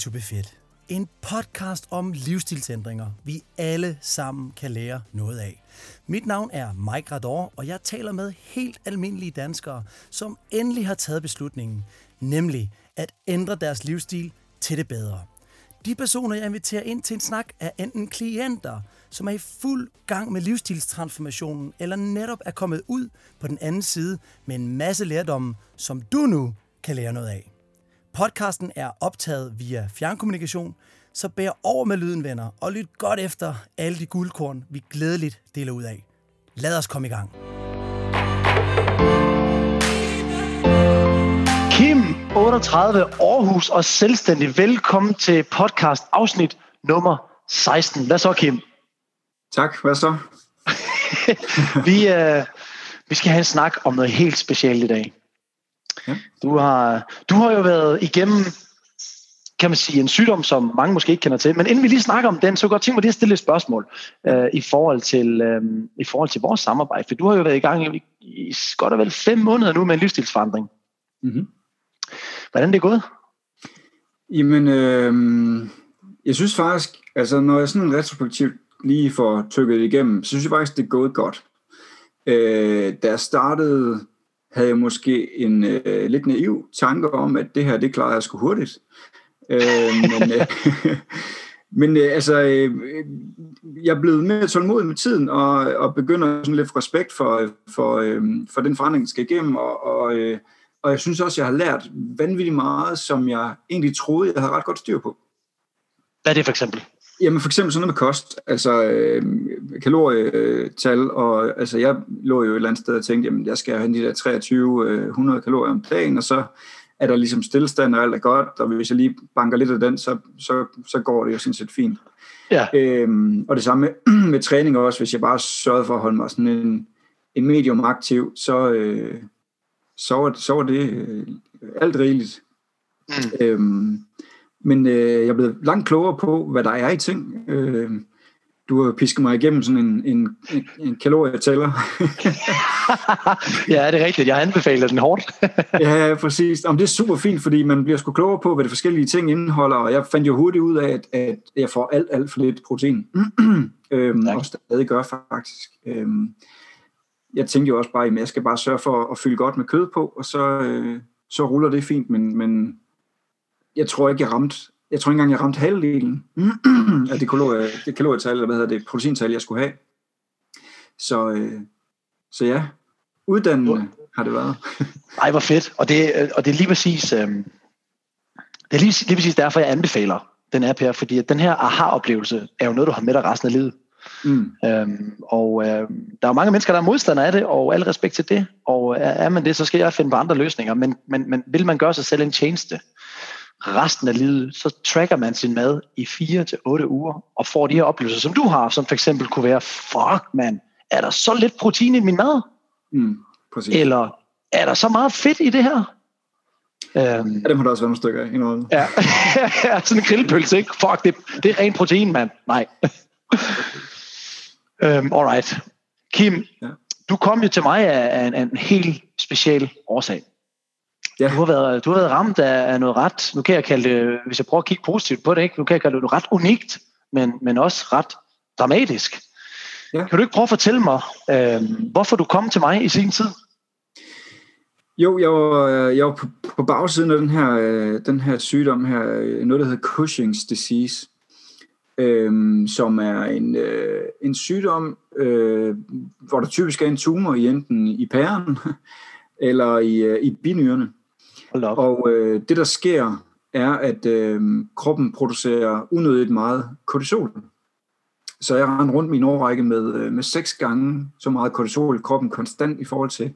to be fit. En podcast om livsstilsændringer, vi alle sammen kan lære noget af. Mit navn er Mike Rador, og jeg taler med helt almindelige danskere, som endelig har taget beslutningen, nemlig at ændre deres livsstil til det bedre. De personer, jeg inviterer ind til en snak, er enten klienter, som er i fuld gang med livsstilstransformationen, eller netop er kommet ud på den anden side med en masse lærdomme, som du nu kan lære noget af. Podcasten er optaget via fjernkommunikation, så bær over med lyden, venner, og lyt godt efter alle de guldkorn, vi glædeligt deler ud af. Lad os komme i gang. Kim, 38, Aarhus og selvstændig. Velkommen til podcast afsnit nummer 16. Hvad så, Kim? Tak, hvad så? vi, øh, vi skal have en snak om noget helt specielt i dag. Ja. Du, har, du har jo været igennem kan man sige, en sygdom, som mange måske ikke kender til. Men inden vi lige snakker om den, så kan jeg godt tænke mig lige at stille et spørgsmål øh, i, forhold til, øh, i forhold til vores samarbejde. For du har jo været i gang i, i godt og vel fem måneder nu med en livsstilsforandring. Mm-hmm. Hvordan er det gået? Jamen, øh, jeg synes faktisk, altså når jeg sådan retrospektivt lige får tykket igennem, så synes jeg faktisk, det er gået godt. Øh, da jeg startede, havde jeg måske en øh, lidt naiv tanke om, at det her, det klarer jeg sgu hurtigt. Øh, men øh, men øh, altså, øh, jeg er blevet mere tålmodig med tiden, og, og begynder sådan lidt respekt for, for, øh, for den forandring, der skal igennem, og, og, øh, og jeg synes også, jeg har lært vanvittigt meget, som jeg egentlig troede, jeg havde ret godt styr på. Hvad er det for eksempel? Jamen for eksempel sådan noget med kost, altså øh, kalorietal, og altså jeg lå jo et eller andet sted og tænkte, jamen jeg skal have de der 2300 øh, kalorier om dagen, og så er der ligesom stillestand, og alt er godt, og hvis jeg lige banker lidt af den, så, så, så går det jo sådan set fint. Ja. Øhm, og det samme med, med træning også, hvis jeg bare sørgede for at holde mig sådan en, en medium aktiv, så, øh, så, var, så var det øh, alt rigeligt. Mm. Øhm, men øh, jeg er blevet langt klogere på, hvad der er i ting. Øh, du har pisket mig igennem sådan en, en, en, en kalorietæller. ja, det er rigtigt. Jeg anbefaler den hårdt. ja, præcis. Om det er super fint, fordi man bliver sgu klogere på, hvad de forskellige ting indeholder, og jeg fandt jo hurtigt ud af, at, at jeg får alt, alt for lidt protein. øhm, og stadig gør faktisk. Øhm, jeg tænkte jo også bare, at jeg skal bare sørge for at fylde godt med kød på, og så, øh, så ruller det fint, men, men jeg tror ikke, jeg ramte jeg tror ikke engang, jeg ramte halvdelen af det, kalorie, det kalorietal, eller hvad hedder det, proteintal, jeg skulle have. Så, øh, så ja, uddannende har det været. Ej, hvor fedt. Og det, og det er lige præcis, øh, det er lige, lige præcis derfor, jeg anbefaler den app her, fordi at den her aha-oplevelse er jo noget, du har med dig resten af livet. Mm. Øhm, og øh, der er mange mennesker, der er modstandere af det, og al respekt til det. Og er, er man det, så skal jeg finde på andre løsninger. Men, men, men vil man gøre sig selv en tjeneste, resten af livet, så tracker man sin mad i 4 til otte uger, og får de her oplevelser, som du har, som for eksempel kunne være, fuck man, er der så lidt protein i min mad? Mm, præcis. Eller er der så meget fedt i det her? Um, ja, det må der også være nogle stykker af. Noget. Ja. sådan en grillpølse, ikke? Fuck, det, det er rent protein, mand. Nej. um, alright. Kim, ja. du kom jo til mig af, af en, af en helt speciel årsag. Ja. Du, har været, du har været ramt af, af noget ret, nu kan jeg kalde det, hvis jeg prøver at kigge positivt på det, ikke? nu kan jeg kalde det noget ret unikt, men, men også ret dramatisk. Ja. Kan du ikke prøve at fortælle mig, øh, hvorfor du kom til mig i sin tid? Jo, jeg var, jeg var på, på bagsiden af den her, øh, den her sygdom her, øh, noget der hedder Cushing's disease, øh, som er en, øh, en sygdom, øh, hvor der typisk er en tumor i enten i pæren eller i, øh, i binyrerne. Og øh, det, der sker, er, at øh, kroppen producerer unødigt meget kortisol. Så jeg render rundt min årrække med, øh, med seks gange så meget kortisol i kroppen, konstant i forhold til,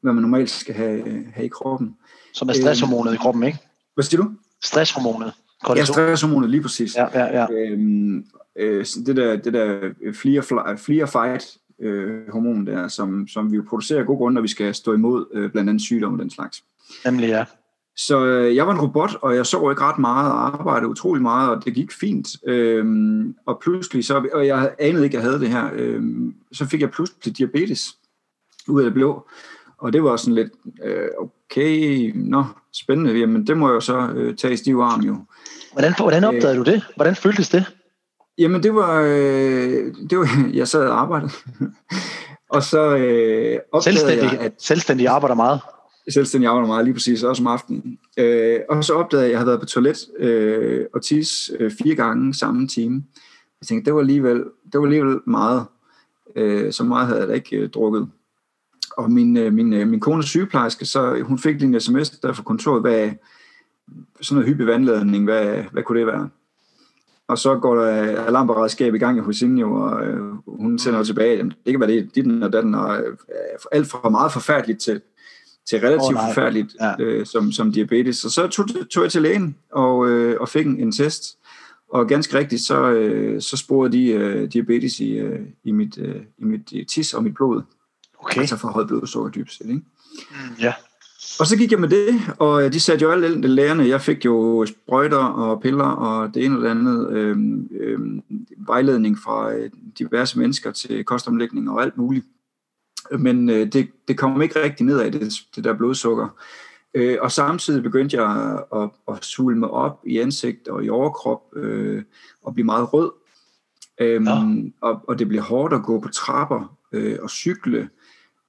hvad man normalt skal have, øh, have i kroppen. Som er stresshormonet øh, i kroppen, ikke? Hvad siger du? Stresshormonet. Kortisol. Ja, stresshormonet, lige præcis. Ja, ja, ja. Øhm, øh, det der, det der fly, fly fight øh, hormon der, som, som vi producerer af gode grunde, når vi skal stå imod øh, blandt andet sygdom og den slags. Nemlig, ja. Så øh, jeg var en robot, og jeg sov ikke ret meget og arbejdede utrolig meget, og det gik fint. Øhm, og pludselig, så, og jeg anede ikke, at jeg havde det her, øhm, så fik jeg pludselig diabetes ud af det blå. Og det var sådan lidt, øh, okay, nå, spændende, jamen det må jeg jo så øh, tage i stiv arm jo. Hvordan, hvordan opdagede du det? Hvordan føltes det? Jamen, det var... Øh, det var jeg sad og arbejdede. og så øh, opdagede Selvstændig, jeg, at... selvstændig arbejder meget. Selvstændig arbejder meget lige præcis, også om aftenen. Øh, og så opdagede jeg, at jeg havde været på toilet øh, og tis øh, fire gange samme time. Jeg tænkte, det var alligevel, det var alligevel meget. Øh, så meget havde jeg da ikke øh, drukket. Og min, øh, min, øh, min kone er sygeplejerske, så hun fik lige en sms der fra kontoret, hvad, sådan noget hyppig vandladning, hvad, hvad kunne det være? Og så går der alarmberedskab i gang hos hende, og øh, hun sender tilbage, jamen, det kan være det, dit og den, og øh, alt fra meget forfærdeligt til, til relativt oh, forfærdeligt, ja. øh, som, som diabetes. Og så tog, tog jeg til lægen og, øh, og fik en, en test, og ganske rigtigt, så, øh, så sporede de øh, diabetes i, øh, i, mit, øh, i mit tis og mit blod. Okay. Altså for højt blodsukker dybt set, ikke? Mm, ja. Og så gik jeg med det, og de satte jo alle lærerne. Jeg fik jo sprøjter og piller og det ene og det andet. Øhm, øhm, vejledning fra øh, diverse mennesker til kostomlægning og alt muligt. Men øh, det, det kom ikke rigtig ned af det, det der blodsukker. Øh, og samtidig begyndte jeg at, at, at sulme op i ansigt og i overkrop øh, og blive meget rød. Øhm, ja. og, og det blev hårdt at gå på trapper øh, og cykle.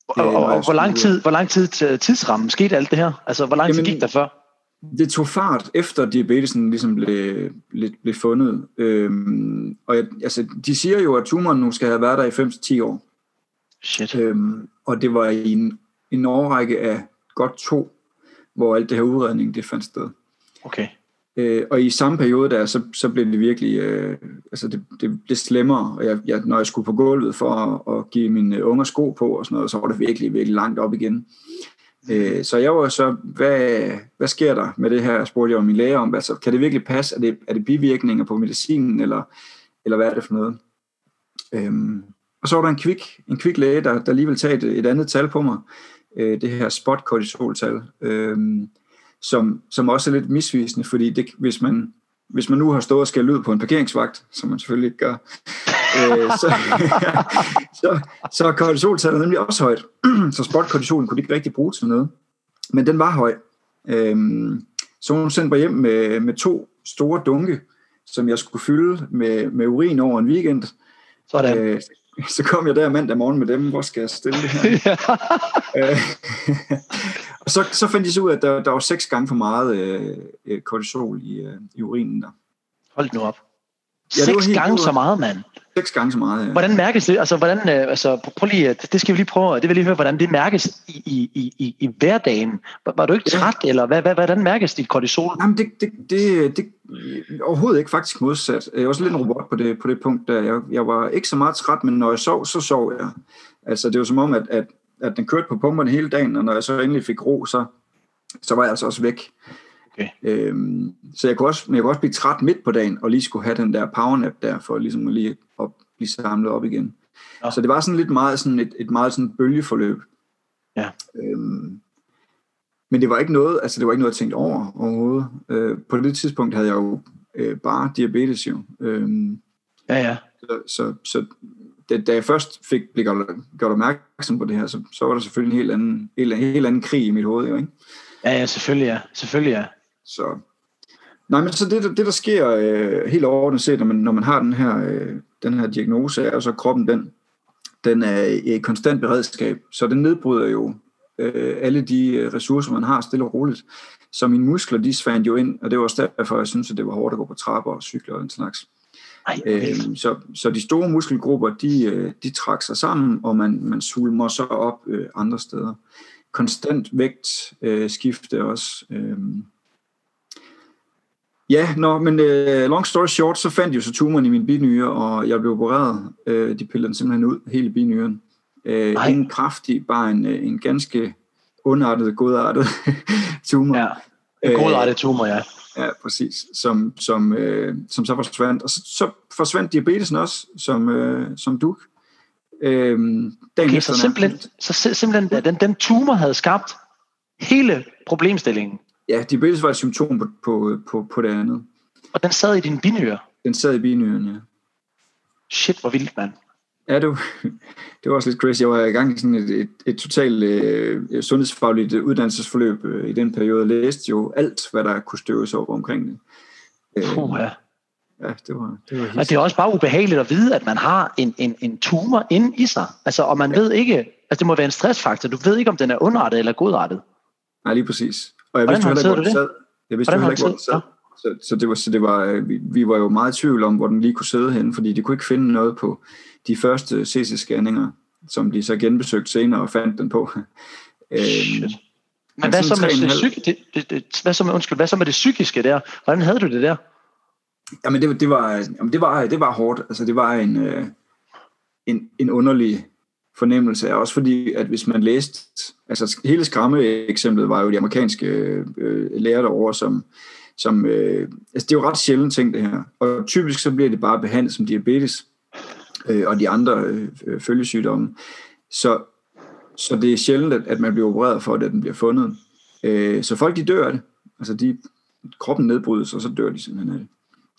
Og, og, og hvor lang tid, hvor lang tid tidsrammen skete alt det her? Altså, hvor lang tid Jamen, gik der før? Det tog fart efter diabetesen ligesom blev, blev, blev fundet. Øhm, og jeg, altså, de siger jo, at tumoren nu skal have været der i 5-10 år. Shit. Øhm, og det var i en, en årrække af godt to, hvor alt det her udredning det fandt sted. Okay. Øh, og i samme periode der, så, så blev det virkelig, øh, altså det, det blev slemmere, og jeg, jeg, når jeg skulle på gulvet for at, at give mine unger sko på og sådan noget, så var det virkelig, virkelig langt op igen. Øh, så jeg var så, hvad, hvad sker der med det her, spurgte jeg om min læge om, altså kan det virkelig passe, er det, er det bivirkninger på medicinen, eller, eller hvad er det for noget? Øhm, og så var der en kvik, en kvik læge, der, der lige ville tage et, et andet tal på mig, øh, det her spot kortisoltal. Øh, som, som også er lidt misvisende, fordi det, hvis, man, hvis man nu har stået og skal ud på en parkeringsvagt, som man selvfølgelig ikke gør, øh, så, så, så er kortisoltallet nemlig også højt. så spotkortisolen kunne de ikke rigtig bruge til noget. Men den var høj. Øh, så hun sendte mig hjem med, med to store dunke, som jeg skulle fylde med, med urin over en weekend. Sådan. Øh, så kom jeg der mandag morgen med dem, hvor skal jeg stille det her? øh, og så, så fandt de så ud af, at der, der var seks gange for meget øh, øh kortisol i, øh, i urinen der. Hold nu op. Ja, seks gange så meget, mand. Seks gange så meget, ja. Hvordan mærkes det? Altså, hvordan, øh, altså, prøv lige, det skal vi lige prøve, det vil lige høre, hvordan det mærkes i, i, i, i hverdagen. Var, var du ikke træt, ja. eller hvad, hvad, hvordan mærkes dit kortisol? Jamen, det, det, det, det, overhovedet ikke faktisk modsat. Jeg var også lidt en robot på det, på det punkt, der jeg, jeg var ikke så meget træt, men når jeg sov, så sov jeg. Altså, det var som om, at, at, at den kørte på pumperne hele dagen, og når jeg så endelig fik ro, så, så var jeg altså også væk. Okay. Øhm, så jeg kunne, også, jeg kunne også blive træt midt på dagen, og lige skulle have den der powernap der, for ligesom at lige at blive samlet op igen. Ja. Så det var sådan lidt meget sådan et, et meget sådan bølgeforløb. Ja. Øhm, men det var ikke noget, altså det var ikke noget, jeg tænkte over overhovedet. Øh, på det tidspunkt havde jeg jo øh, bare diabetes jo. Øhm, ja, ja. Så, så, så det, da jeg først fik blev gjort, gjort opmærksom på det her, så, så var der selvfølgelig en helt anden, en, en helt anden krig i mit hoved, jo, ikke? Ja, ja, selvfølgelig ja. Selvfølgelig ja. Så, nej, men så det, det der sker øh, helt overordnet set, når man, når man har den her, øh, den her diagnose, er så kroppen, den, den er i konstant beredskab, så den nedbryder jo øh, alle de øh, ressourcer, man har stille og roligt. Så mine muskler, de svandt jo ind, og det var også derfor, jeg synes, at det var hårdt at gå på trapper og cykle og den slags. Ej, øhm, så, så de store muskelgrupper, de, øh, de trækker sig sammen, og man, man sulmer så op øh, andre steder. Konstant vægt øh, skifte også. Øh, Ja, nå, men uh, long story short, så fandt jeg så tumoren i min binyre, og jeg blev opereret. Uh, de pillede den simpelthen ud, hele binyren. Uh, ingen kraftig, bare en, en ganske ondartet, godartet tumor. Ja, en godartet tumor, ja. Ja, præcis. Som, som, uh, som så forsvandt. Og så, så forsvandt diabetesen også, som, uh, som duk. Uh, okay, så simpelthen, så simpelthen den, den tumor havde skabt hele problemstillingen. Ja, diabetes var et symptom på, på, på, på det andet. Og den sad i din binyre? Den sad i binyren, ja. Shit, hvor vildt, mand. Ja, det var, det var også lidt crazy. Jeg var i gang i sådan et, et, et totalt øh, sundhedsfagligt uddannelsesforløb øh, i den periode, og læste jo alt, hvad der kunne støves over omkring det. Puh, ja. Ja, det var, det var Og det er også bare ubehageligt at vide, at man har en, en, en tumor inde i sig. Altså, og man ved ikke, altså det må være en stressfaktor. Du ved ikke, om den er underrettet eller godrettet. Nej, lige præcis. Og jeg Hvordan vidste heller ikke, hvor den sad. Jeg vidste Hvordan heller ikke, hvor den sad. Så, så, det var, så det var, øh, vi, vi var jo meget i tvivl om, hvor den lige kunne sidde henne, fordi de kunne ikke finde noget på de første CT-scanninger, som de så genbesøgte senere og fandt den på. Øhm, Shit. Men men hvad så, med det, 3,5 psyk- det, det, det, hvad, så med, undskyld, hvad så med det psykiske der? Hvordan havde du det der? Jamen det, det, var, jamen det, var, det var hårdt. Altså det var en, øh, en, en underlig fornemmelse. Også fordi, at hvis man læste... Altså hele skræmme-eksemplet var jo de amerikanske øh, lærer derovre, som... som øh, altså det er jo ret sjældent ting, det her. Og typisk så bliver det bare behandlet som diabetes øh, og de andre øh, øh, følgesygdomme. Så, så det er sjældent, at, at man bliver opereret for, at den bliver fundet. Øh, så folk de dør af det. Altså de, kroppen nedbrydes, og så dør de simpelthen af det.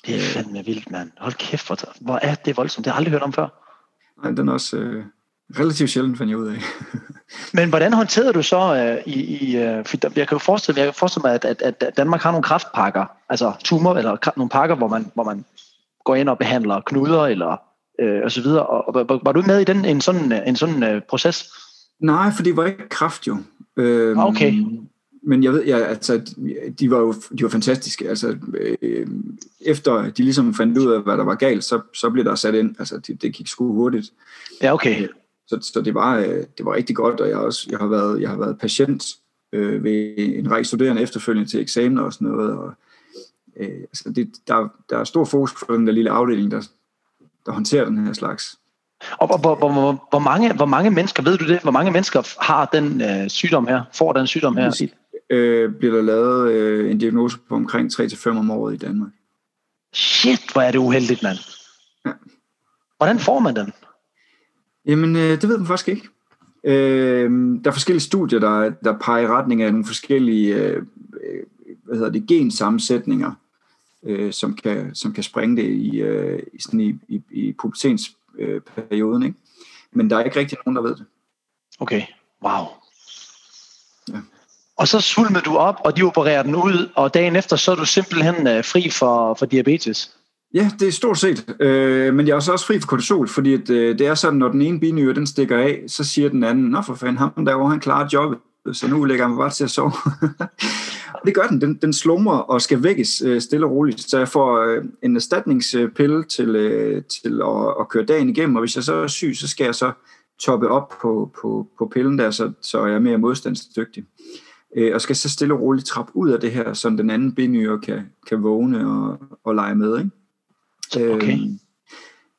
Det er fandme vildt, mand. Hold kæft, hvor er det voldsomt. Det har jeg aldrig hørt om før. Nej, den er også øh, relativt sjældent, fandt jeg ud af. Men hvordan håndterede du så øh, i, i øh, for jeg kan jo forestille, jeg kan forestille mig, at, at, at Danmark har nogle kraftpakker, altså tumor, eller nogle pakker, hvor man, hvor man går ind og behandler knuder, eller øh, og så videre. Og, og, var, du med i den, en sådan, øh, en sådan øh, proces? Nej, for det var ikke kraft jo. Øhm, Ah, okay. Men jeg ved, ja, altså, de var jo de var fantastiske. Altså, øh, efter de ligesom fandt ud af, hvad der var galt, så, så blev der sat ind. Altså, det, det gik sgu hurtigt. Ja, okay. Så, så det, var, øh, det var rigtig godt, og jeg, også, jeg, har, været, jeg har været patient øh, ved en række studerende efterfølgende til eksamener og sådan noget. Og, øh, altså det, der, der er stor fokus på den der lille afdeling, der, der håndterer den her slags. Og hvor, hvor, hvor, hvor, hvor, mange, hvor mange mennesker, ved du det, hvor mange mennesker har den øh, sygdom her, får den sygdom her? Øh, bliver der lavet øh, en diagnose på omkring 3-5 om året i Danmark. Shit, hvor er det uheldigt, mand. Ja. Hvordan får man den? Jamen, øh, det ved man faktisk ikke. Øh, der er forskellige studier, der, der peger i retning af nogle forskellige øh, øh, hvad hedder det, gensammensætninger, øh, som, kan, som kan springe det i, øh, i, sådan i, i, i pubertetsperioden. Øh, perioden, ikke? Men der er ikke rigtig nogen, der ved det. Okay, wow. Ja. Og så svulmede du op, og de opererer den ud, og dagen efter, så er du simpelthen øh, fri for, for diabetes. Ja, det er stort set. Øh, men jeg er så også fri for kortisol, fordi at, øh, det er sådan, når den ene binyre, den stikker af, så siger den anden, nå for fanden, ham derovre, han klarer jobbet, så nu lægger jeg mig bare til at sove. og det gør den. Den, den slumrer og skal vækkes øh, stille og roligt. Så jeg får øh, en erstatningspille til, øh, til at, at køre dagen igennem, og hvis jeg så er syg, så skal jeg så toppe op på, på, på pillen der, så, så jeg er mere modstandsdygtig. Øh, og skal så stille og roligt trappe ud af det her, så den anden binyre kan, kan vågne og, og lege med, ikke? Okay. Øhm,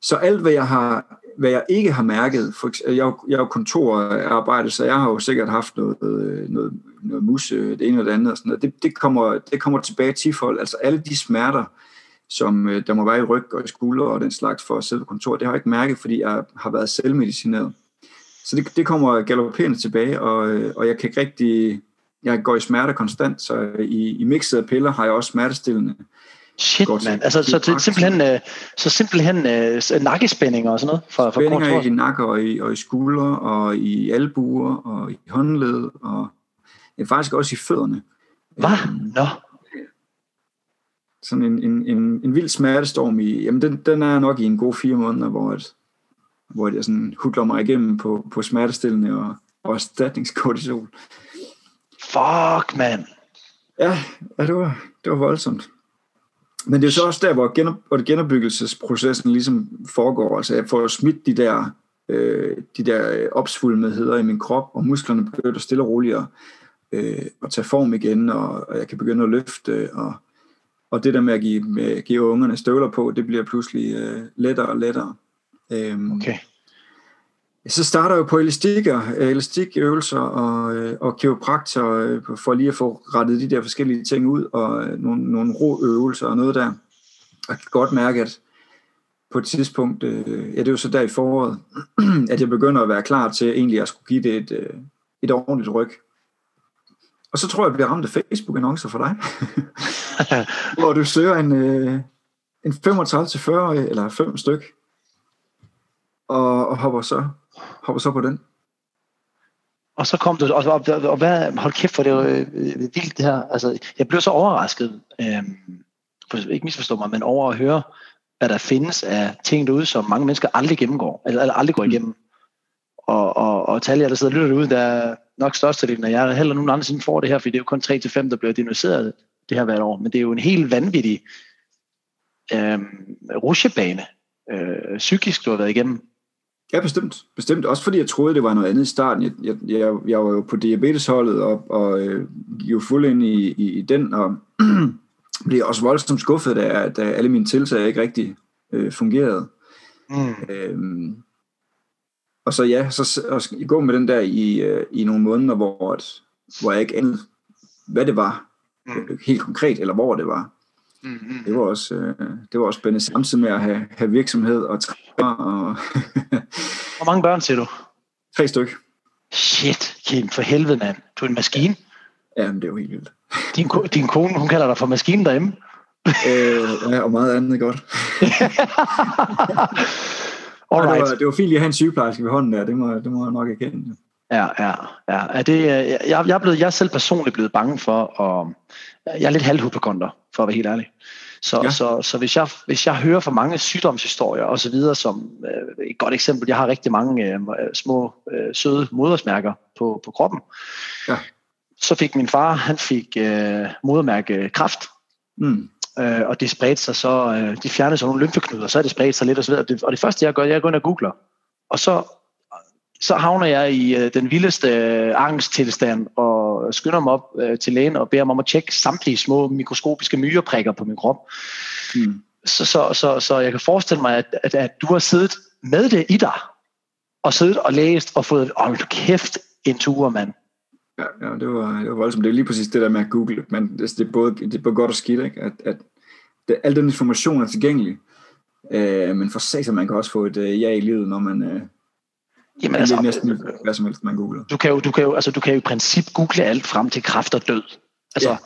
så alt, hvad jeg, har, hvad jeg ikke har mærket, for, eksempel, jeg, jeg er jo kontorarbejde, så jeg har jo sikkert haft noget, øh, noget, noget mus, øh, det ene og det andet, og sådan noget. Det, det, kommer, det kommer tilbage tifold. Altså alle de smerter, som øh, der må være i ryg og i skulder og den slags for at sidde på kontor, det har jeg ikke mærket, fordi jeg har været selvmedicineret. Så det, det kommer galopperende tilbage, og, og jeg kan ikke rigtig, jeg går i smerte konstant, så i, i mixet af piller har jeg også smertestillende. Shit, Godt, mand. så- Altså, så det simpelthen, øh, så simpelthen øh, s- nakkespændinger og sådan noget for, for Spændinger i nakke og i, og i skuldre og i albuer og i håndled og ja, faktisk også i fødderne. Hvad? Øhm, Nå, Sådan en, en, en, en vild smertestorm i, jamen den, den er nok i en god fire måneder, hvor, at, hvor jeg sådan hudler mig igennem på, på smertestillende og, og erstatningskortisol. fuck, mand. Ja, ja det, var, det var voldsomt. Men det er så også der, hvor, genop, hvor genopbyggelsesprocessen ligesom foregår. Altså jeg får smidt de der, øh, de der øh, opsvulmetheder i min krop, og musklerne begynder stille og roligt at, øh, at tage form igen, og, og jeg kan begynde at løfte, og, og det der med at give, med, give ungerne støvler på, det bliver pludselig øh, lettere og lettere. Øhm, Okay så starter jeg jo på elastikker, øh, elastikøvelser og, øh, og kiropraktor øh, for lige at få rettet de der forskellige ting ud, og nogle, nogle ro øvelser og noget der. Og jeg kan godt mærke, at på et tidspunkt, ja det er jo så der i foråret, at jeg begynder at være klar til egentlig at skulle give det et, et ordentligt ryg. Og så tror jeg, jeg bliver ramt af Facebook-annoncer for dig, hvor du søger en, en 35-40 eller 5 styk, og, og hopper, så, hopper så på den. Og så kom du, og, og, og, hvad, hold kæft, for det er jo øh, vildt det her. Altså, jeg blev så overrasket. Øhm, ikke misforstå mig, men over at høre, hvad der findes af ting derude, som mange mennesker aldrig gennemgår, eller, eller aldrig går mm. igennem. Og, og, og tal jer, der sidder og lytter derude, der er nok størstedelen af jer, heller nogen andre siden får det her, for det er jo kun 3-5, der bliver diagnosticeret det her hvert år. Men det er jo en helt vanvittig øh, rushebane, øh, psykisk, du har været igennem. Ja, bestemt. Bestemt. Også fordi jeg troede, det var noget andet i starten. Jeg, jeg, jeg, jeg var jo på diabetesholdet og, og øh, gik jo fuld ind i, i, i den, og blev også voldsomt skuffet, da, da alle mine tiltag ikke rigtig øh, fungerede. Mm. Øhm, og så ja, så og gå med den der i, øh, i nogle måneder, hvor, at, hvor jeg ikke anede, hvad det var, mm. helt konkret, eller hvor det var. Mm-hmm. Det var også øh, det var også spændende samtidig med at have, have virksomhed og træner. Og Hvor mange børn ser du? Tre stykker. Shit, Kim, for helvede mand. Du er en maskine. Ja, men det er jo helt vildt. Din, din kone, hun kalder dig for maskinen derhjemme. øh, ja, og meget andet godt. Alright. Det, var, det var fint lige at have en sygeplejerske ved hånden der, det må, det må jeg nok erkende. Ja, ja, ja. Er det, jeg, jeg, er blevet, jeg er selv personligt blevet bange for, og jeg er lidt halvhypokonter, for at være helt ærlig. Så, ja. så, så hvis, jeg, hvis jeg hører for mange sygdomshistorier og så videre, som øh, et godt eksempel, jeg har rigtig mange øh, små øh, søde modersmærker på, på kroppen. Ja. Så fik min far, han fik øh, modermærke kraft. Mm. Øh, og det spredte sig så, øh, de fjernede så nogle lymfeknuder, så er det spredt sig lidt og så videre. Det, og det første jeg gør, jeg går ind og googler. Og så så havner jeg i øh, den vildeste øh, angsttilstand og skynder mig op øh, til lægen og beder mig om at tjekke samtlige små mikroskopiske myreprikker på min krop. Mm. Så, så, så, så jeg kan forestille mig, at, at, at du har siddet med det i dig, og siddet og læst og fået, åh, kæft, en tur, mand. Ja, ja det, var, det var voldsomt. Det er lige præcis det der med at google. Men det, det, er, både, det er både godt og skidt, ikke? at, at det, al den information er tilgængelig. Øh, men for sig, man kan også få et øh, ja i livet, når man, øh, Jamen, altså, det er næsten hvad som helst, man googler. Du kan, jo, du, kan jo, altså, du kan jo i princip google alt frem til kræft og død. Altså, ja.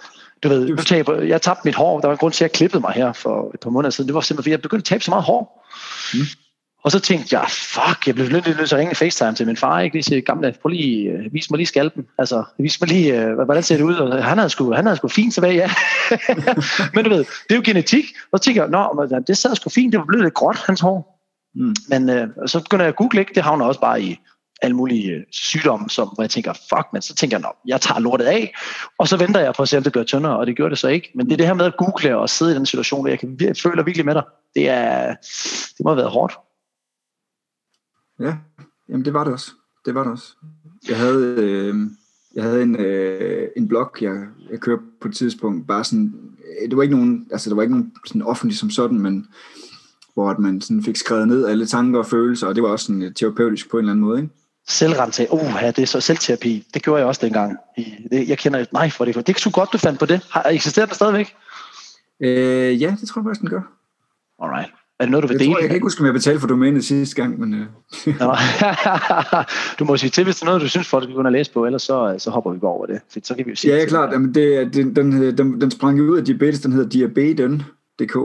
Du ved, nu taber, jeg tabte mit hår. Der var en grund til, at jeg klippede mig her for et par måneder siden. Det var simpelthen, fordi jeg begyndte at tabe så meget hår. Mm. Og så tænkte jeg, fuck, jeg blev nødt til at ringe FaceTime til min far, ikke lige sige, gamle, prøv lige, uh, vis mig lige skalpen, altså, vis mig lige, uh, hvordan ser det ud, og han havde sgu, han havde sgu fint tilbage, ja. Men du ved, det er jo genetik, og så tænker jeg, nå, det sad sgu fint, det var blevet lidt gråt, hans hår. Mm. Men øh, så begynder jeg at google, ikke? det havner også bare i alle mulige øh, sygdomme, som, hvor jeg tænker, fuck, men så tænker jeg, Nå, jeg tager lortet af, og så venter jeg på at se, om det gør tyndere, og det gør det så ikke. Men det er det her med at google og sidde i den situation, hvor jeg, kan, jeg føler virkelig med dig. Det, er, det må have været hårdt. Ja, jamen det var det også. Det var det også. Jeg havde, øh, jeg havde en, øh, en blog, jeg, jeg kørte på et tidspunkt, bare sådan, øh, det var ikke nogen, altså det var ikke nogen sådan offentlig som sådan, men hvor man sådan fik skrevet ned alle tanker og følelser, og det var også sådan terapeutisk på en eller anden måde, ikke? Selvrente, uh, ja, det er så selvterapi. Det gjorde jeg også dengang. Jeg kender, nej, for det, det er så godt, du fandt på det. Har, eksisterer det stadigvæk? Øh, ja, det tror jeg faktisk, den gør. Alright. Er det noget, du vil jeg dele? Tror, jeg kan ikke huske, om jeg betalte for domænet sidste gang, men... Øh. du må sige til, hvis det er noget, du synes, folk skal ind og læse på, ellers så, så hopper vi bare over det. For så kan vi jo sige ja, ja, klart. Jamen, det, det, den, den, den sprang ud af diabetes, den hedder diabeten.dk.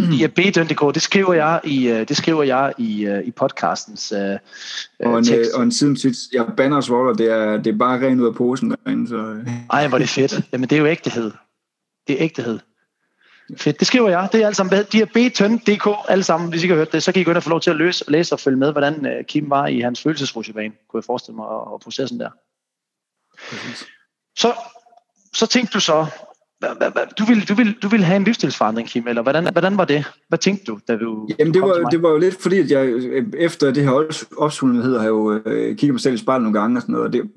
Diabeten.dk, det skriver jeg i, øh, det skriver jeg i, øh, i podcastens uh, og en, tekst. Og en siden sidst, jeg banner os det er, det er bare rent ud af posen derinde. Så. Ej, hvor er det fedt. Jamen, det er jo ægtehed. Det er ægtehed. Fedt, det skriver jeg. Det er alt sammen med diabeten.dk, alle sammen, hvis I ikke har hørt det. Så kan I gå ind og få lov til at løse, læse og følge med, hvordan Kim var i hans følelsesrutsjebane, kunne jeg forestille mig, og processen der. Så, så tænkte du så, du vil, du, vil, du vil have en livsstilsforandring, Kim, eller hvordan, hvordan var det? Hvad tænkte du, da du Jamen, det var, det var jo lidt fordi, at jeg efter det her opsvundenhed har jeg jo øh, kigget mig selv i spejlet nogle gange og sådan noget, og det,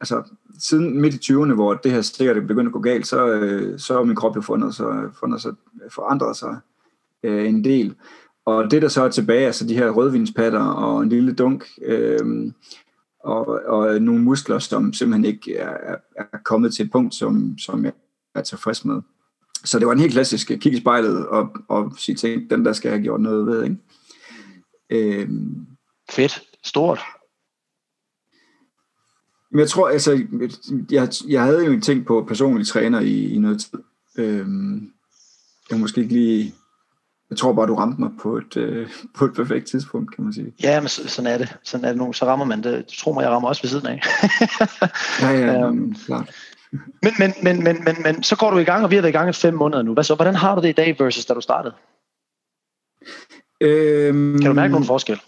altså, siden midt i 20'erne, hvor det her sikkert er begyndt at gå galt, så, øh, så er min krop jo fundet sig, fundet sig, forandret sig øh, en del. Og det, der så er tilbage, altså de her rødvinspatter og en lille dunk, øh, og, og nogle muskler, som simpelthen ikke er, er kommet til et punkt, som, som jeg er tilfreds med. Så det var en helt klassisk kig i spejlet og, og sige ting, den der skal have gjort noget ved. Ikke? Øhm, Fedt. Stort. Men jeg tror, altså, jeg, jeg havde jo en ting på personlig træner i, i noget tid. Øhm, jeg måske ikke lige, jeg tror bare, du ramte mig på et, øh, på et perfekt tidspunkt, kan man sige. Ja, men sådan er det. Sådan er det nu. Så rammer man det. Tro mig, jeg rammer også ved siden af. ja, ja, øhm, klart. Men, men, men, men, men, men, så går du i gang, og vi har været i gang i fem måneder nu. Hvad så? Hvordan har du det i dag versus da du startede? Øhm, kan du mærke nogen forskel?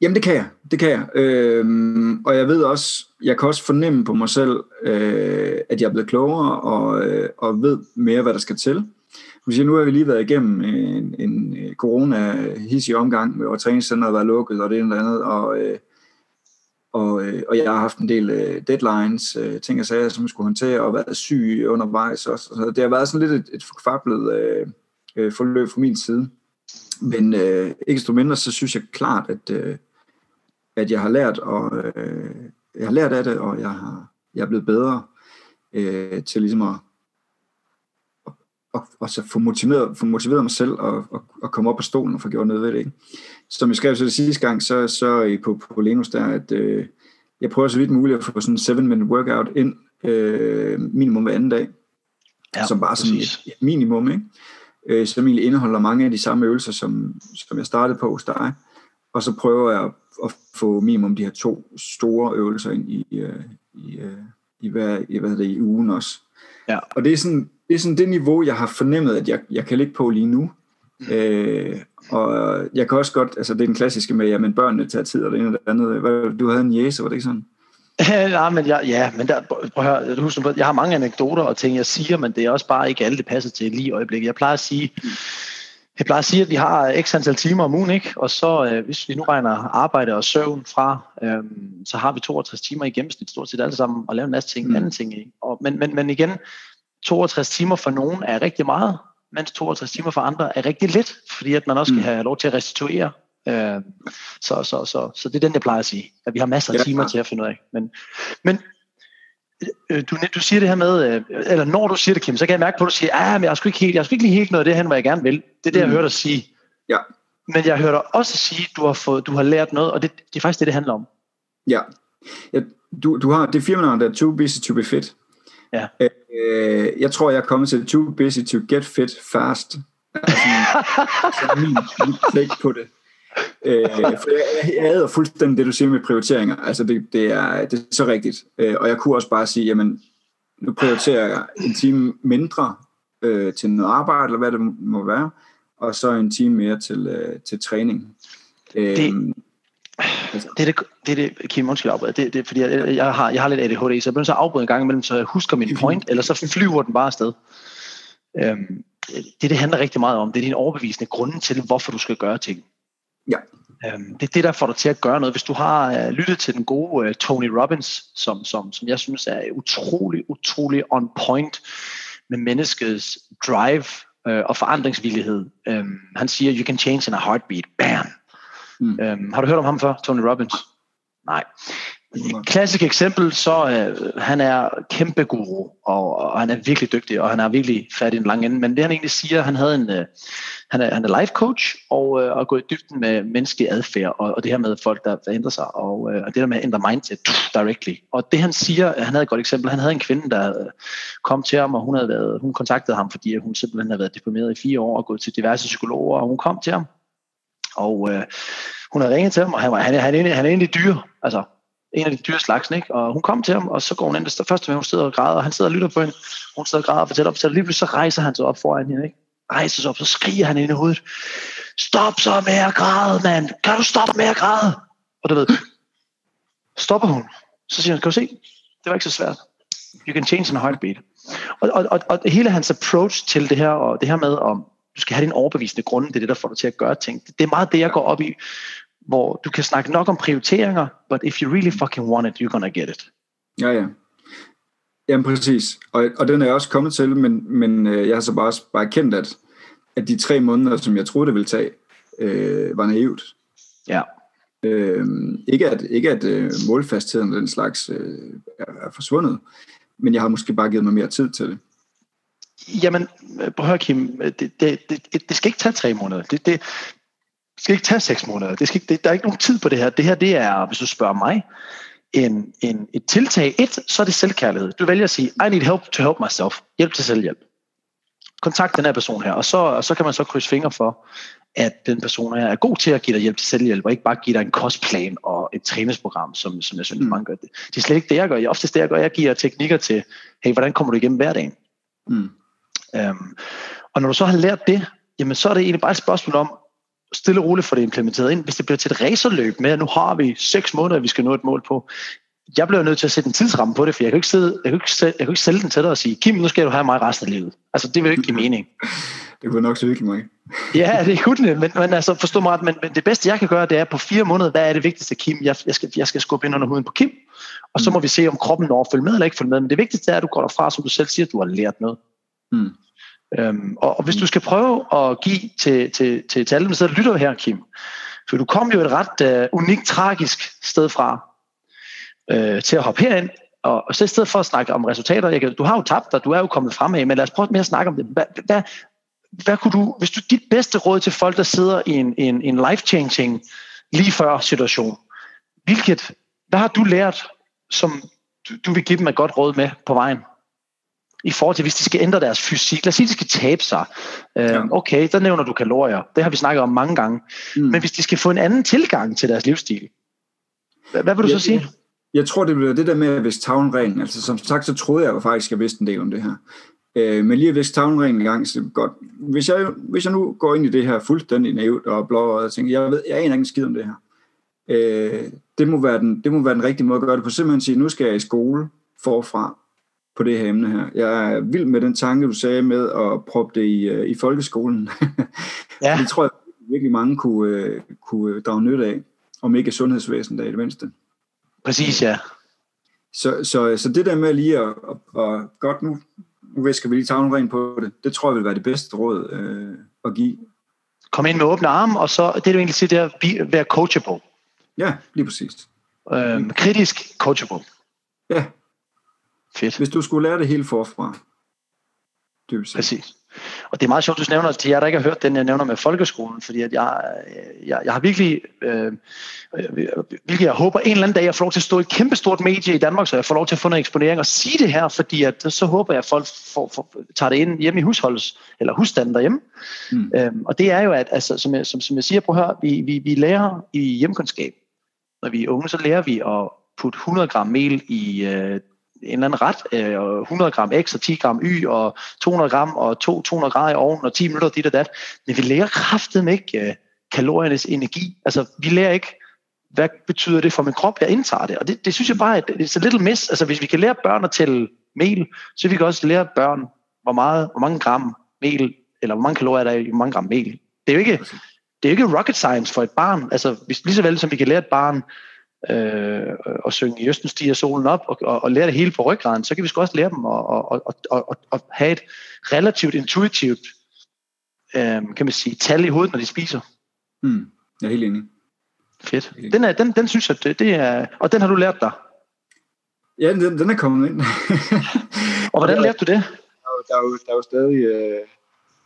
Jamen det kan jeg, det kan jeg. Øhm, og jeg ved også, jeg kan også fornemme på mig selv, øh, at jeg er blevet klogere og, øh, og ved mere, hvad der skal til. Sige, nu har vi lige været igennem en, en corona-hissig omgang, hvor træningscenteret var lukket og det ene eller andet, og, øh, og, øh, og jeg har haft en del øh, deadlines, øh, ting og sager, som jeg skulle håndtere, og været syg undervejs også. Så det har været sådan lidt et, et forkvablet øh, øh, forløb fra min side. Men øh, ikke desto mindre, så synes jeg klart, at, øh, at jeg har lært, og øh, jeg har lært af det, og jeg har jeg er blevet bedre øh, til ligesom at og, og, og så få motiveret, få motiveret mig selv og, og, og komme op på stolen og få gjort noget ved det. Ikke? Som jeg skrev til sidste gang, så, så på, på Lenus der, at øh, jeg prøver så vidt muligt at få sådan en 7-minute workout ind øh, minimum hver anden dag. Ja, som bare sådan et, et minimum, ikke? Øh, som egentlig indeholder mange af de samme øvelser, som, som jeg startede på hos dig. Og så prøver jeg at få minimum de her to store øvelser ind i, øh, i, øh, i, hver, i, hvad det, i ugen også. Ja. Og det er, sådan, det er sådan det niveau, jeg har fornemmet, at jeg, jeg kan ligge på lige nu. Mm. Øh, og jeg kan også godt, altså det er den klassiske med, at børnene tager tid og det ene og det andet. Du havde en jæse, var det ikke sådan? Nej, men jeg, ja, men der, prøv at høre, husk, jeg har mange anekdoter og ting, jeg siger, men det er også bare ikke alle, det passer til lige i øjeblikket. Jeg plejer at sige, mm jeg plejer at sige, at vi har x antal timer om ugen, ikke? og så øh, hvis vi nu regner arbejde og søvn fra, øh, så har vi 62 timer i gennemsnit stort set alle sammen, og lave en masse ting, mm. anden ting. Ikke? Og, men, men, men igen, 62 timer for nogen er rigtig meget, mens 62 timer for andre er rigtig lidt, fordi at man også skal mm. have lov til at restituere. Øh, så, så, så, så det er den, jeg plejer at sige, at vi har masser af ja, timer til at finde ud af. Men, men Øh, du, du siger det her med, øh, eller når du siger det, Kim, så kan jeg mærke på, at du siger, ah, men jeg skal ikke helt, jeg skal ikke lige helt noget af det hen, hvad jeg gerne vil. Det er det, jeg mm. hører dig sige. Ja. Men jeg hører dig også sige, at du har, fået, du har lært noget, og det, det er faktisk det, det handler om. Ja. ja du, du har det firmanavn, der er Too Busy to be Fit. Ja. Øh, jeg tror, jeg er kommet til Too Busy to get fit fast. Altså, så min, min take på det. Øh, for jeg, jeg æder fuldstændig det, du siger med prioriteringer. Altså, det, det, er, det er så rigtigt. Øh, og jeg kunne også bare sige, jamen, nu prioriterer jeg en time mindre øh, til noget arbejde, eller hvad det må være, og så en time mere til, øh, til træning. Øh, det, altså. det, er det, det, er det, Kim, undskyld afbryde. Det, det, fordi jeg, jeg, har, jeg har lidt ADHD, så jeg bliver så afbryde en gang imellem, så jeg husker min point, eller så flyver den bare afsted. Øhm, det, det handler rigtig meget om, det er din overbevisende grunde til, hvorfor du skal gøre ting. Ja. Øhm, det er det, der får dig til at gøre noget. Hvis du har uh, lyttet til den gode uh, Tony Robbins, som, som, som jeg synes er utrolig, utrolig on point med menneskets drive uh, og forandringsvillighed. Um, han siger, you can change in a heartbeat. Bam! Mm. Um, har du hørt om ham før, Tony Robbins? Nej. Klassisk eksempel, så uh, han er kæmpe guru, og, og han er virkelig dygtig, og han er virkelig fat i en lang ende. Men det han egentlig siger, han havde en, uh, han er, han er life coach, og, uh, og går i dybden med menneskelig adfærd, og, og det her med folk, der, der ændrer sig, og, uh, og det der med at ændre mindset directly. Og det han siger, han havde et godt eksempel, han havde en kvinde, der kom til ham, og hun, havde været, hun kontaktede ham, fordi hun simpelthen havde været deprimeret i fire år, og gået til diverse psykologer, og hun kom til ham, og øh, hun havde ringet til ham, og han, var, han, han, han, han er egentlig dyr, altså en af de dyre slags, ikke? Og hun kom til ham, og så går hun ind, det første med, hun sidder og græder, og han sidder og lytter på hende. Hun sidder og græder og fortæller op, så lige pludselig så rejser han sig op foran hende, ikke? Rejser sig op, så skriger han ind i hovedet. Stop så med at græde, mand! Kan du stoppe med at græde? Og du ved, stopper hun. Så siger han, kan du se? Det var ikke så svært. You can change in a heartbeat. Og, og, og, og hele hans approach til det her, og det her med, om du skal have din overbevisende grunde, det er det, der får dig til at gøre ting. Det er meget det, jeg går op i hvor du kan snakke nok om prioriteringer, but if you really fucking want it, you're gonna get it. Ja, ja. Jamen præcis. Og, og den er jeg også kommet til, men, men øh, jeg har så bare, bare kendt, at, at de tre måneder, som jeg troede, det ville tage, øh, var naivt. Ja. Øh, ikke at, ikke at øh, målfastheden og den slags øh, er, er forsvundet, men jeg har måske bare givet mig mere tid til det. Jamen, prøv at høre Kim, det, det, det, det skal ikke tage tre måneder. Det, det, det skal ikke tage seks måneder. Det skal ikke, det, der er ikke nogen tid på det her. Det her, det er, hvis du spørger mig, en, en, et tiltag. Et, så er det selvkærlighed. Du vælger at sige, I need help to help myself. Hjælp til selvhjælp. Kontakt den her person her, og så, og så kan man så krydse fingre for, at den person er god til at give dig hjælp til selvhjælp, og ikke bare give dig en kostplan og et træningsprogram, som, som jeg synes, mm. mange gør. Det er slet ikke det, jeg gør. Jeg, oftest det, jeg gør, jeg giver teknikker til, hey, hvordan kommer du igennem hverdagen? Mm. Øhm, og når du så har lært det, jamen så er det egentlig bare et spørgsmål om, stille og roligt få det implementeret ind. Hvis det bliver til et racerløb med, at nu har vi seks måneder, vi skal nå et mål på, jeg bliver nødt til at sætte en tidsramme på det, for jeg kan ikke, sidde, jeg kan ikke, jeg kan ikke sælge den til dig og sige, Kim, nu skal du have mig resten af livet. Altså, det vil ikke give mening. Det kunne nok så virkelig mig. ja, det kunne det, men, men altså, forstå mig ret, men, men det bedste, jeg kan gøre, det er på fire måneder, hvad er det vigtigste, Kim? Jeg, jeg, skal, jeg skal skubbe ind under huden på Kim, og så mm. må vi se, om kroppen når at følge med eller ikke følge med. Men det vigtigste er, at du går derfra, som du selv siger, at du har lært noget. Mm. Øhm, og, og hvis du skal prøve at give til, til, til, til alle dem, der sidder og lytter her, Kim, for du kom jo et ret uh, unikt, tragisk sted fra, uh, til at hoppe herind, og, og så i stedet for at snakke om resultater, jeg kan, du har jo tabt dig, du er jo kommet fremad, men lad os prøve mere at snakke om det. Hvad, hvad, hvad kunne du, hvis du dit bedste råd til folk, der sidder i en, en, en life-changing lige før situation, hvilket, hvad har du lært, som du, du vil give dem et godt råd med på vejen? I forhold til, hvis de skal ændre deres fysik. Lad os sige, de skal tabe sig. Øh, ja. Okay, der nævner du kalorier. Det har vi snakket om mange gange. Mm. Men hvis de skal få en anden tilgang til deres livsstil, hvad, hvad vil du ja, så sige? Jeg tror, det bliver det der med at viske tavlen ren. Altså, som sagt, så troede jeg jo faktisk, at jeg vidste en del om det her. Øh, men lige at viske tavlen ren en gang, så godt. Hvis jeg, hvis jeg nu går ind i det her fuldstændig naivt og blå og tænker, jeg ved, jeg aner ikke en skid om det her. Øh, det, må være den, det må være den rigtige måde at gøre det på. Simpelthen sige, nu skal jeg i skole forfra på det her emne her. Jeg er vild med den tanke, du sagde med at proppe det i, øh, i folkeskolen. Ja. det tror jeg virkelig mange kunne, øh, kunne drage nytte af, om ikke sundhedsvæsenet er i det mindste. Præcis, ja. Så, så, så det der med lige at, at, at godt nu, nu visker vi lige tavlen rent på det, det tror jeg vil være det bedste råd øh, at give. Kom ind med åbne arme, og så det du egentlig siger, det er at være coachable. Ja, lige præcis. Øhm, kritisk coachable. Ja, Fedt. Hvis du skulle lære det helt forfra. Dybest Præcis. Og det er meget sjovt, du nævner til jer, der ikke har hørt den, jeg nævner med folkeskolen, fordi at jeg, jeg, jeg har virkelig, øh, virkelig, jeg håber en eller anden dag, jeg får lov til at stå i et kæmpestort medie i Danmark, så jeg får lov til at få noget eksponering og sige det her, fordi at, så håber jeg, at folk får, får, tager det ind hjemme i husholds, eller husstanden derhjemme. Mm. Øhm, og det er jo, at altså, som, jeg, som, som jeg siger, på her, vi, vi, vi lærer i hjemkundskab. Når vi er unge, så lærer vi at putte 100 gram mel i øh, en eller anden ret, øh, 100 gram X og 10 gram Y og 200 gram og 2, 200 grader i ovnen og 10 minutter dit og dat. Men vi lærer kraften ikke øh, kaloriernes energi. Altså, vi lærer ikke, hvad betyder det for min krop, jeg indtager det. Og det, det synes jeg bare, at det er så little miss. Altså, hvis vi kan lære børn at tælle mel, så vi kan også lære børn, hvor, meget, hvor mange gram mel, eller hvor mange kalorier der er i hvor mange gram mel. Det er jo ikke, det er jo ikke rocket science for et barn. Altså, hvis, lige så vel som vi kan lære et barn øh, og synge i Østen stiger solen op og, og, og lære det hele på ryggraden, så kan vi sgu også lære dem at, og, og, og, og have et relativt intuitivt øh, kan man sige, tal i hovedet, når de spiser. Mm, jeg er helt enig. Fedt. Den, er, den, den synes jeg, det, det er... Og den har du lært dig? Ja, den, den er kommet ind. og hvordan lærte du det? Der er jo, der er jo stadig øh,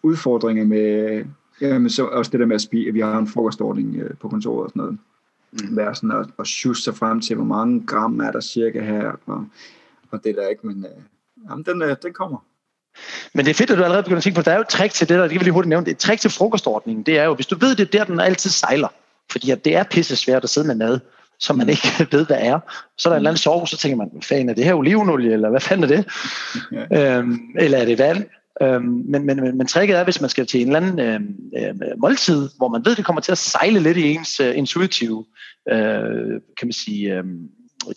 udfordringer med, ja, men så også det der med at spise. Vi har en frokostordning øh, på kontoret og sådan noget mm. være sådan og, og sjusse sig frem til, hvor mange gram er der cirka her, og, og det der ikke, men øh, jamen, den, øh, den kommer. Men det er fedt, at du allerede begynder at tænke på, der er jo et trick til det der, det kan vi lige hurtigt nævne, det et trick til frokostordningen, det er jo, hvis du ved, det er der, den altid sejler, fordi at det er pisse svært at sidde med mad, som man ikke ved, hvad er. Så er der en eller anden sovs, så tænker man, hvad fanden er det her olivenolie, eller hvad fanden er det? Ja. Øhm, eller er det vand? Øhm, men, men, men, men tricket er, hvis man skal til en eller anden øhm, øh, måltid, hvor man ved, det kommer til at sejle lidt i ens øh, intuitive øh, kan man sige, øh,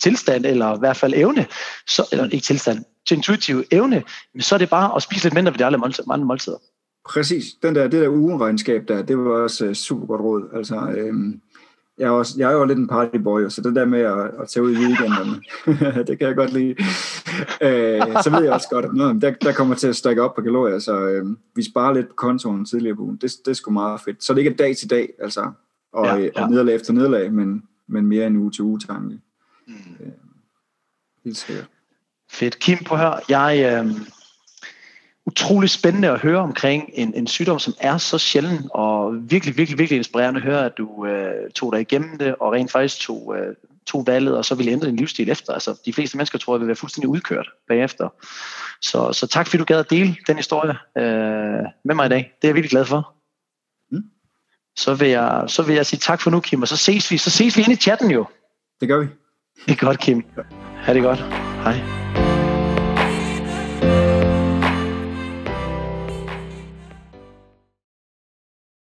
tilstand, eller i hvert fald evne, så, eller ikke tilstand, til intuitiv evne, så er det bare at spise lidt mindre ved de alle måltider. måltider. Præcis. Den der, det der ugenregnskab der, det var også øh, super godt råd. Altså, øhm, jeg, er også, jeg er jo lidt en partyboy, så det der med at, at tage ud i weekenderne, det kan jeg godt lide. Øh, så ved jeg også godt, at noget, der, der kommer til at strække op på kalorier, så øh, vi sparer lidt på kontoen tidligere på ugen. Det, det er sgu meget fedt. Så det ikke er dag til dag, altså, og, ja, ja. og nederlag efter nederlag, men, men mere en uge til uge tanke. Mm. Øh, helt sikkert. Fedt. Kim, på hør. Jeg, øh, utrolig spændende at høre omkring en, en sygdom, som er så sjælden, og virkelig, virkelig, virkelig inspirerende at høre, at du øh, tog dig igennem det, og rent faktisk tog, øh, tog valget, og så ville ændre din livsstil efter. Altså, de fleste mennesker tror jeg vil være fuldstændig udkørt bagefter. Så, så tak fordi du gad at dele den historie øh, med mig i dag. Det er jeg virkelig glad for. Mm. så vil, jeg, så vil jeg sige tak for nu, Kim, og så ses vi, så ses vi ind i chatten jo. Det gør vi. Det er godt, Kim. Ha' det godt. Hej.